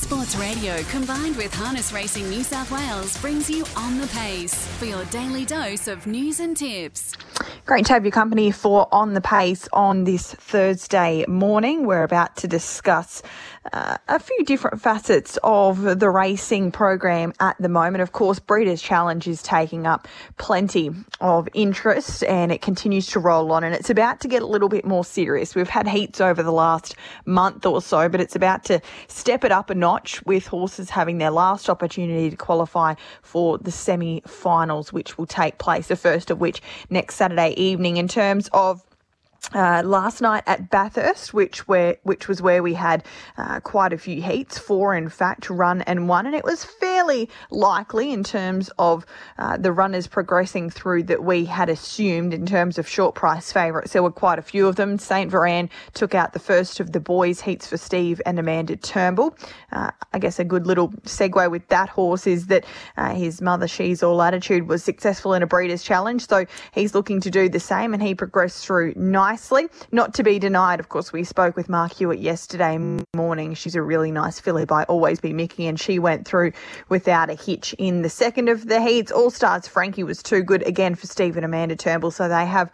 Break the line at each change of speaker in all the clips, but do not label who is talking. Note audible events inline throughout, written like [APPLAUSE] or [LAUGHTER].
Sports Radio combined with Harness Racing New South Wales brings you on the pace for your daily dose of news and tips.
Great to have your company for On the Pace on this Thursday morning. We're about to discuss uh, a few different facets of the racing program at the moment. Of course, Breeders' Challenge is taking up plenty of interest and it continues to roll on and it's about to get a little bit more serious. We've had heats over the last month or so, but it's about to step it up a notch with horses having their last opportunity to qualify for the semi-finals, which will take place, the first of which next Saturday evening. In terms of uh, last night at Bathurst, which where which was where we had uh, quite a few heats, four in fact, run and one, and it was fairly likely in terms of uh, the runners progressing through that we had assumed in terms of short price favourites. There were quite a few of them. Saint Veran took out the first of the boys' heats for Steve and Amanda Turnbull. Uh, I guess a good little segue with that horse is that uh, his mother, She's All Attitude, was successful in a Breeders' Challenge, so he's looking to do the same, and he progressed through nicely nicely. Not to be denied, of course, we spoke with Mark Hewitt yesterday morning. She's a really nice filly by Always B Miki, and she went through without a hitch in the second of the heats. All Stars Frankie was too good again for Steve and Amanda Turnbull, so they have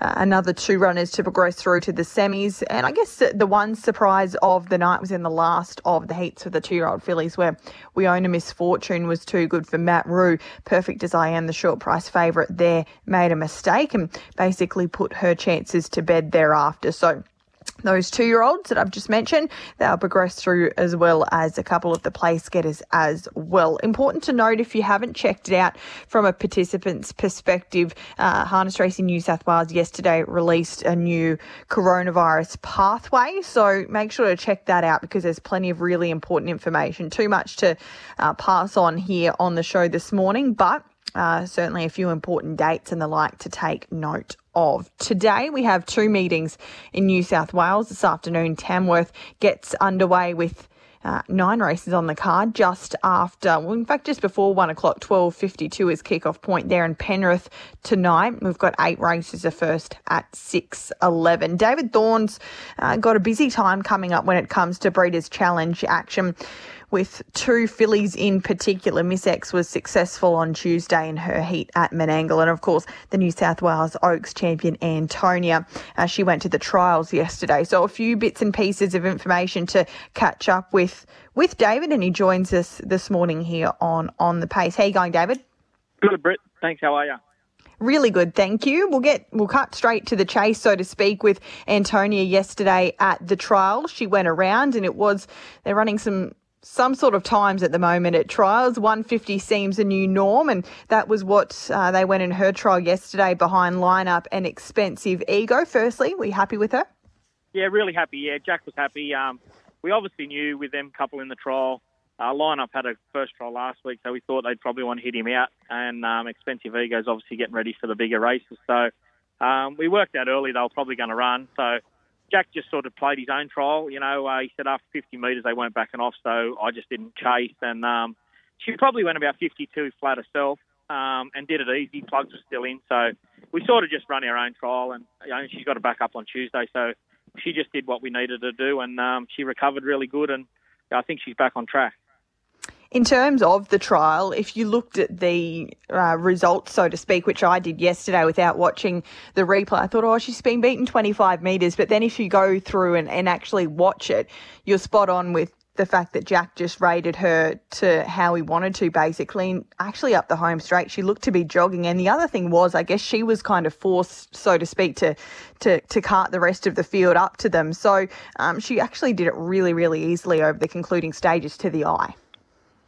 uh, another two runners to progress through to the semis. And I guess the, one surprise of the night was in the last of the heats for the two year old fillies, where we own a misfortune was too good for Matt Rue. Perfect as I am, the short price favourite there made a mistake and basically put her chances to bed thereafter. So those two year olds that I've just mentioned, they'll progress through as well as a couple of the place getters as well. Important to note if you haven't checked it out from a participant's perspective, uh, Harness Racing New South Wales yesterday released a new coronavirus pathway. So make sure to check that out because there's plenty of really important information. Too much to uh, pass on here on the show this morning, but uh, certainly a few important dates and the like to take note of. Today we have two meetings in New South Wales. This afternoon, Tamworth gets underway with uh, nine races on the card just after, well, in fact, just before one o'clock, 12.52 is kick-off point there in Penrith tonight. We've got eight races, the first at 6.11. David Thorne's uh, got a busy time coming up when it comes to Breeders' Challenge action with two fillies in particular. Miss X was successful on Tuesday in her heat at Menangle. And of course, the New South Wales Oaks champion Antonia. Uh, she went to the trials yesterday. So a few bits and pieces of information to catch up with with David. And he joins us this morning here on On the Pace. How you going, David?
Good, Britt. Thanks. How are you?
Really good, thank you. We'll get we'll cut straight to the chase, so to speak, with Antonia yesterday at the trial. She went around and it was they're running some some sort of times at the moment at trials. 150 seems a new norm, and that was what uh, they went in her trial yesterday behind lineup and expensive ego. Firstly, were you happy with her?
Yeah, really happy. Yeah, Jack was happy. Um, we obviously knew with them couple in the trial. Uh, lineup had a first trial last week, so we thought they'd probably want to hit him out. And um, expensive ego's obviously getting ready for the bigger races. So um, we worked out early they were probably going to run. So Jack just sort of played his own trial. You know, uh, he said after 50 metres they weren't backing off, so I just didn't chase. And um, she probably went about 52 flat herself um, and did it easy. Plugs were still in, so we sort of just run our own trial. And you know, she's got to back up on Tuesday, so she just did what we needed to do, and um, she recovered really good. And I think she's back on track.
In terms of the trial, if you looked at the uh, results, so to speak, which I did yesterday without watching the replay, I thought, oh, she's been beaten 25 metres. But then if you go through and, and actually watch it, you're spot on with the fact that Jack just rated her to how he wanted to, basically, and actually up the home straight. She looked to be jogging. And the other thing was, I guess she was kind of forced, so to speak, to to, to cart the rest of the field up to them. So um, she actually did it really, really easily over the concluding stages to the eye.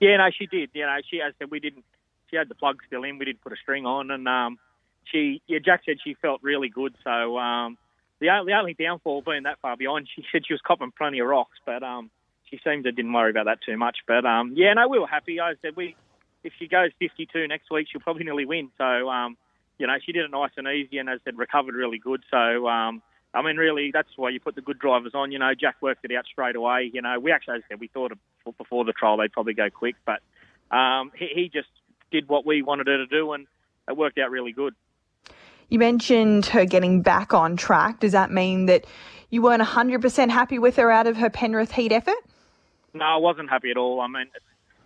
Yeah, no, she did. You know, she as I said we didn't. She had the plug still in. We didn't put a string on, and um, she yeah, Jack said she felt really good. So um, the only, the only downfall being that far behind, she [LAUGHS] said she was copping plenty of rocks, but um, she seemed to didn't worry about that too much. But um, yeah, no, we were happy. I said we if she goes 52 next week, she'll probably nearly win. So um, you know, she did it nice and easy, and as I said, recovered really good. So um, I mean, really, that's why you put the good drivers on. You know, Jack worked it out straight away. You know, we actually, as I said, we thought before the trial they'd probably go quick, but um, he, he just did what we wanted her to do, and it worked out really good.
You mentioned her getting back on track. Does that mean that you weren't 100% happy with her out of her Penrith heat effort?
No, I wasn't happy at all. I mean,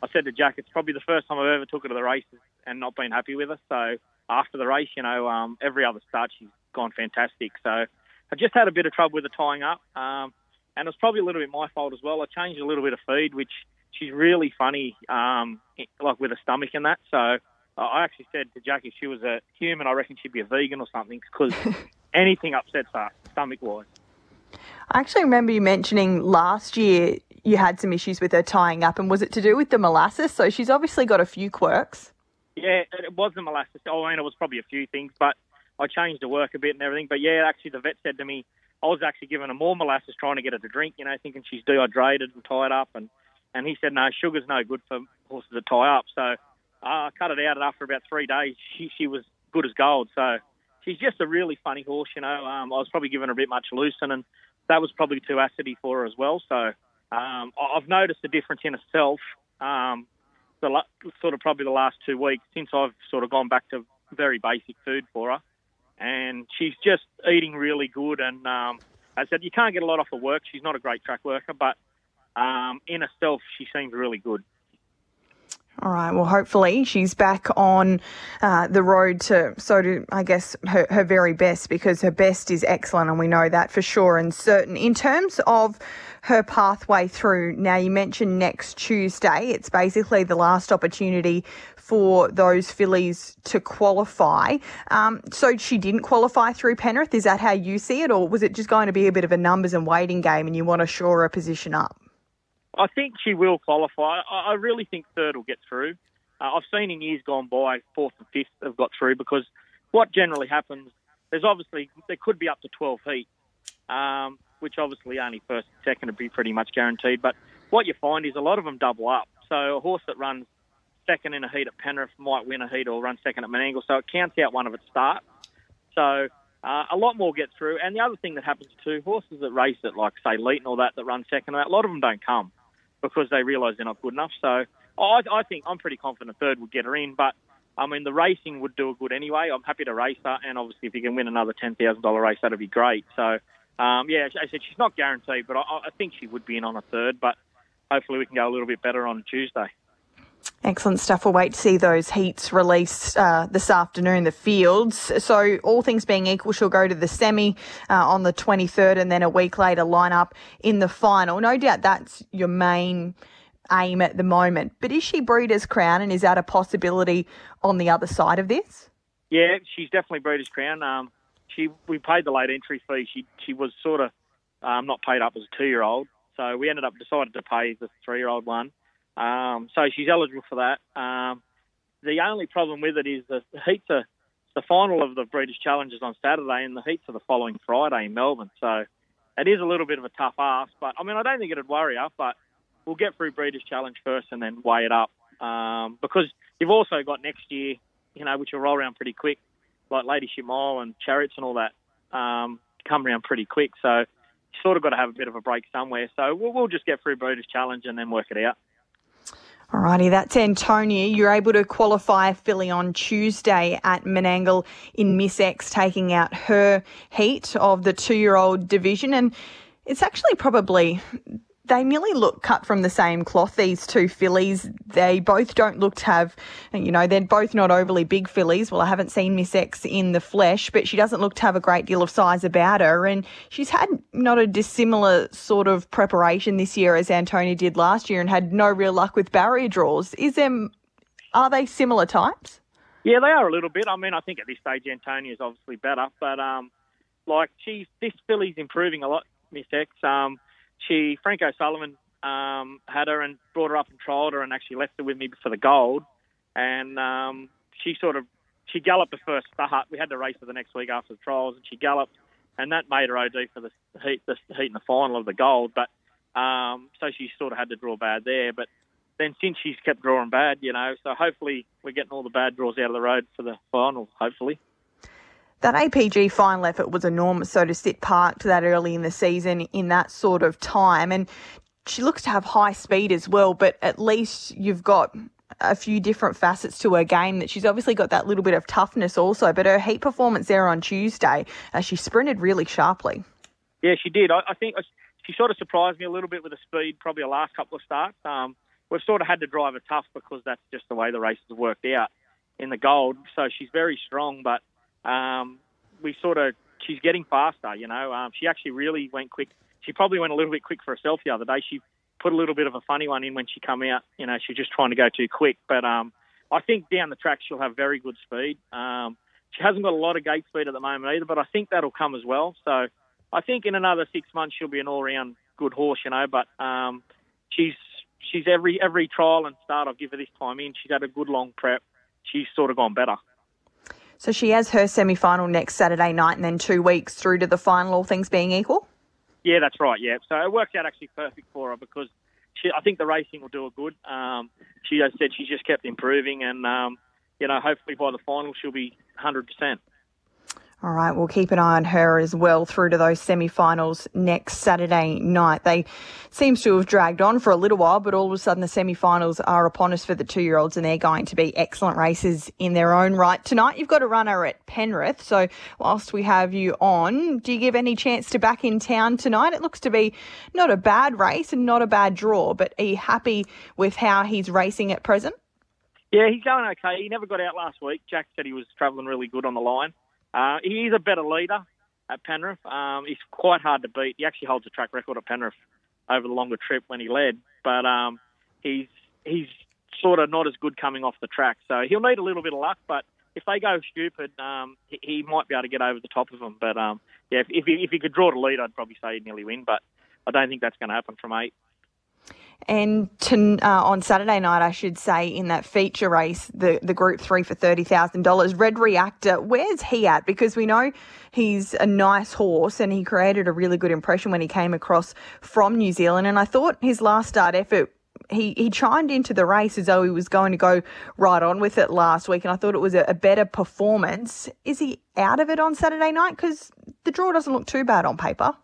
I said to Jack, it's probably the first time I've ever took her to the races and not been happy with her. So after the race, you know, um, every other start she's gone fantastic. So I just had a bit of trouble with her tying up, um, and it's probably a little bit my fault as well. I changed a little bit of feed, which she's really funny, um, like with her stomach and that. So I actually said to Jackie, if she was a human, I reckon she'd be a vegan or something because [LAUGHS] anything upsets her stomach wise.
I actually remember you mentioning last year you had some issues with her tying up, and was it to do with the molasses? So she's obviously got a few quirks.
Yeah, it was the molasses. Oh, I mean, it was probably a few things, but I changed the work a bit and everything. But yeah, actually, the vet said to me, I was actually giving her more molasses, trying to get her to drink, you know, thinking she's dehydrated and tied up. And, and he said, no, sugar's no good for horses to tie up. So uh, I cut it out, and after about three days, she, she was good as gold. So she's just a really funny horse, you know. Um, I was probably giving her a bit much lucerne, and that was probably too acidy for her as well. So um, I've noticed a difference in herself. Um, the sort of probably the last two weeks since I've sort of gone back to very basic food for her, and she's just eating really good. And um, I said you can't get a lot off her work. She's not a great track worker, but um, in herself she seems really good.
All right. Well, hopefully she's back on uh, the road to, so to, I guess, her, her very best because her best is excellent and we know that for sure and certain. In terms of her pathway through, now you mentioned next Tuesday, it's basically the last opportunity for those fillies to qualify. Um, so she didn't qualify through Penrith. Is that how you see it? Or was it just going to be a bit of a numbers and waiting game and you want to shore her position up?
I think she will qualify. I really think third will get through. Uh, I've seen in years gone by, fourth and fifth have got through because what generally happens, there's obviously, there could be up to 12 heats, um, which obviously only first and second would be pretty much guaranteed. But what you find is a lot of them double up. So a horse that runs second in a heat at Penrith might win a heat or run second at Menangle. So it counts out one of its starts. So uh, a lot more get through. And the other thing that happens too, horses that race at like say Leeton or that that run second, a lot of them don't come because they realise they're not good enough. So I, I think I'm pretty confident third would get her in, but I mean the racing would do a good anyway. I'm happy to race her, and obviously if you can win another ten thousand dollar race, that'd be great. So um, yeah, I said she's not guaranteed, but I, I think she would be in on a third. But hopefully we can go a little bit better on Tuesday.
Excellent stuff. We'll wait to see those heats released uh, this afternoon, the fields. So, all things being equal, she'll go to the semi uh, on the 23rd and then a week later line up in the final. No doubt that's your main aim at the moment. But is she Breeders' Crown and is that a possibility on the other side of this?
Yeah, she's definitely Breeders' Crown. Um, she We paid the late entry fee. She, she was sort of um, not paid up as a two year old. So, we ended up decided to pay the three year old one. Um, so she's eligible for that. Um, the only problem with it is the heats are the final of the Breeders' Challenges on Saturday, and the heats are the following Friday in Melbourne. So it is a little bit of a tough ask. But I mean, I don't think it'd worry us. But we'll get through Breeders' Challenge first, and then weigh it up um, because you've also got next year, you know, which will roll around pretty quick, like Ladyship Mile and Chariots and all that um, come around pretty quick. So you sort of got to have a bit of a break somewhere. So we'll, we'll just get through Breeders' Challenge and then work it out.
Alrighty, that's Antonia. You're able to qualify a filly on Tuesday at Menangle in Miss X, taking out her heat of the two year old division. And it's actually probably they nearly look cut from the same cloth, these two fillies. They both don't look to have, you know, they're both not overly big fillies. Well, I haven't seen Miss X in the flesh, but she doesn't look to have a great deal of size about her. And she's had not a dissimilar sort of preparation this year as Antonia did last year and had no real luck with barrier draws. Is them, are they similar types?
Yeah, they are a little bit. I mean, I think at this stage Antonia is obviously better, but um, like she's this filly's improving a lot, Miss X. Um, she Frank O'Sullivan um, had her and brought her up and trialled her and actually left her with me for the gold. And um, she sort of she galloped the first start. We had to race her the next week after the trials, and she galloped, and that made her OD for the heat, the heat in the final of the gold. But um, so she sort of had to draw bad there. But then since she's kept drawing bad, you know, so hopefully we're getting all the bad draws out of the road for the final. Hopefully
that APG final effort was enormous. So to sit parked that early in the season in that sort of time, and she looks to have high speed as well. But at least you've got a few different facets to her game that she's obviously got that little bit of toughness also. But her heat performance there on Tuesday, uh, she sprinted really sharply.
Yeah, she did. I, I think she sort of surprised me a little bit with the speed, probably the last couple of starts. Um, we've sort of had to drive her tough because that's just the way the races have worked out in the gold. So she's very strong, but um, we sort of she's getting faster. You know, um, she actually really went quick. She probably went a little bit quick for herself the other day. She put a little bit of a funny one in when she come out. You know, she's just trying to go too quick. But um, I think down the track she'll have very good speed. Um, she hasn't got a lot of gate speed at the moment either, but I think that'll come as well. So I think in another six months she'll be an all-round good horse, you know. But um, she's she's every every trial and start I've give her this time in. She's had a good long prep. She's sort of gone better.
So she has her semi final next Saturday night and then two weeks through to the final, all things being equal?
Yeah, that's right, yeah. So it works out actually perfect for her because she, I think the racing will do her good. Um, she has said she's just kept improving and, um, you know, hopefully by the final she'll be 100%.
All right, we'll keep an eye on her as well through to those semi-finals next Saturday night. They seems to have dragged on for a little while, but all of a sudden the semi-finals are upon us for the two-year-olds, and they're going to be excellent races in their own right. Tonight you've got a runner at Penrith, so whilst we have you on, do you give any chance to back in town tonight? It looks to be not a bad race and not a bad draw, but are you happy with how he's racing at present?
Yeah, he's going okay. He never got out last week. Jack said he was travelling really good on the line. Uh, he is a better leader at Penrith. Um, he's quite hard to beat. He actually holds a track record at Penrith over the longer trip when he led, but um, he's he's sort of not as good coming off the track. So he'll need a little bit of luck, but if they go stupid, um, he, he, might be able to get over the top of them. But um, yeah, if, if, he, if he could draw the lead, I'd probably say he'd nearly win. But I don't think that's going to happen from eight.
And to, uh, on Saturday night, I should say, in that feature race, the, the Group 3 for $30,000, Red Reactor, where's he at? Because we know he's a nice horse and he created a really good impression when he came across from New Zealand. And I thought his last start effort he, he chimed into the race as though he was going to go right on with it last week, and I thought it was a, a better performance. Is he out of it on Saturday night? Because the draw doesn't look too bad on paper.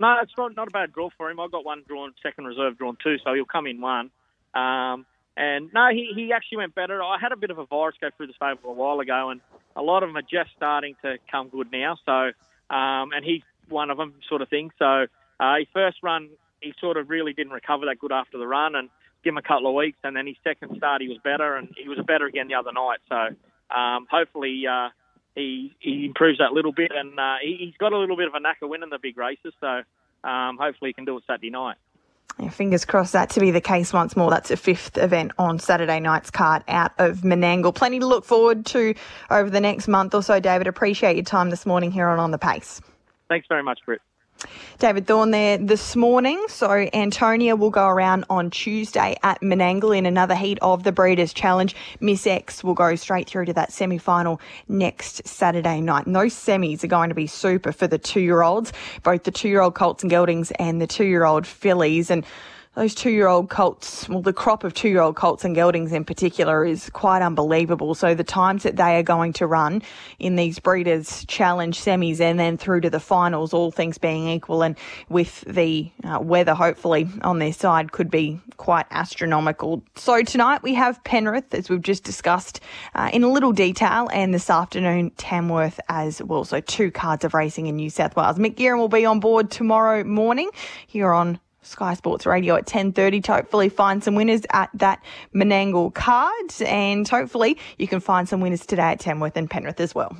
No, it's not, not a bad draw for him. I got one drawn, second reserve drawn two, so he'll come in one. Um, and no, he, he actually went better. I had a bit of a virus go through the stable a while ago, and a lot of them are just starting to come good now. So, um, and he's one of them, sort of thing. So, uh, his first run, he sort of really didn't recover that good after the run, and give him a couple of weeks. And then his second start, he was better, and he was better again the other night. So, um, hopefully, uh, he he improves that little bit, and uh, he, has got a little bit of a knack of winning the big races. So um, hopefully he can do it Saturday night.
Yeah, fingers crossed that to be the case once more. That's a fifth event on Saturday night's card out of Menangle. Plenty to look forward to over the next month or so, David. Appreciate your time this morning here on On the Pace.
Thanks very much, Britt.
David Thorne there this morning. So Antonia will go around on Tuesday at Menangle in another heat of the Breeders' Challenge. Miss X will go straight through to that semi-final next Saturday night. And those semis are going to be super for the two-year-olds, both the two-year-old Colts and Geldings and the two-year-old fillies. And those two year old colts, well, the crop of two year old colts and geldings in particular is quite unbelievable. So the times that they are going to run in these breeders challenge semis and then through to the finals, all things being equal and with the uh, weather hopefully on their side could be quite astronomical. So tonight we have Penrith, as we've just discussed uh, in a little detail, and this afternoon Tamworth as well. So two cards of racing in New South Wales. Mick Guerin will be on board tomorrow morning here on Sky Sports Radio at 10.30 to hopefully find some winners at that Menangle card and hopefully you can find some winners today at Tamworth and Penrith as well.